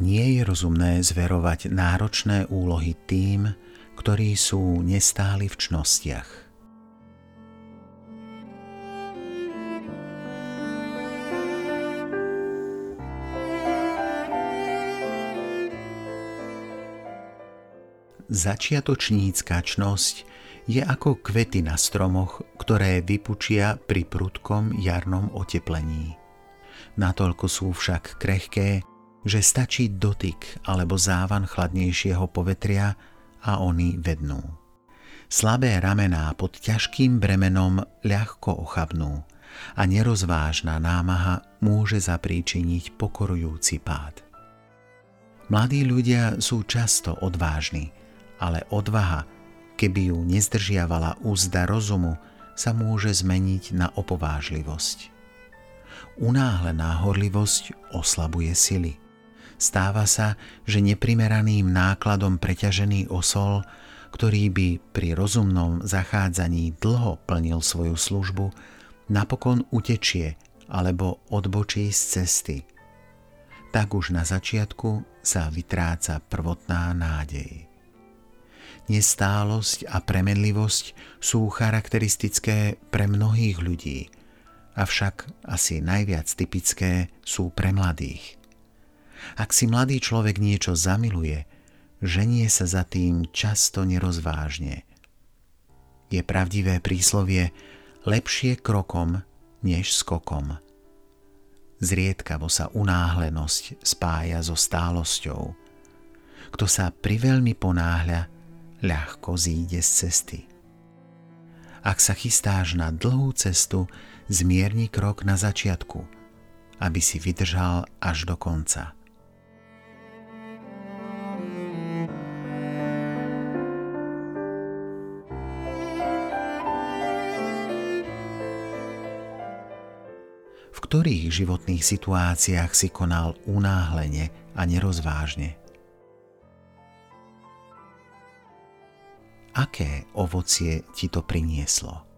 Nie je rozumné zverovať náročné úlohy tým, ktorí sú nestáli v čnostiach. Začiatočnícka čnosť je ako kvety na stromoch, ktoré vypučia pri prudkom jarnom oteplení. Natoľko sú však krehké, že stačí dotyk alebo závan chladnejšieho povetria a oni vednú. Slabé ramená pod ťažkým bremenom ľahko ochabnú a nerozvážna námaha môže zapríčiniť pokorujúci pád. Mladí ľudia sú často odvážni, ale odvaha, keby ju nezdržiavala úzda rozumu, sa môže zmeniť na opovážlivosť. Unáhlená horlivosť oslabuje sily – Stáva sa, že neprimeraným nákladom preťažený osol, ktorý by pri rozumnom zachádzaní dlho plnil svoju službu, napokon utečie alebo odbočí z cesty. Tak už na začiatku sa vytráca prvotná nádej. Nestálosť a premenlivosť sú charakteristické pre mnohých ľudí, avšak asi najviac typické sú pre mladých. Ak si mladý človek niečo zamiluje, ženie sa za tým často nerozvážne. Je pravdivé príslovie lepšie krokom než skokom. Zriedkavo sa unáhlenosť spája so stálosťou. Kto sa priveľmi ponáhľa, ľahko zíde z cesty. Ak sa chystáš na dlhú cestu, zmierni krok na začiatku, aby si vydržal až do konca. Ktorých životných situáciách si konal unáhlene a nerozvážne? Aké ovocie ti to prinieslo?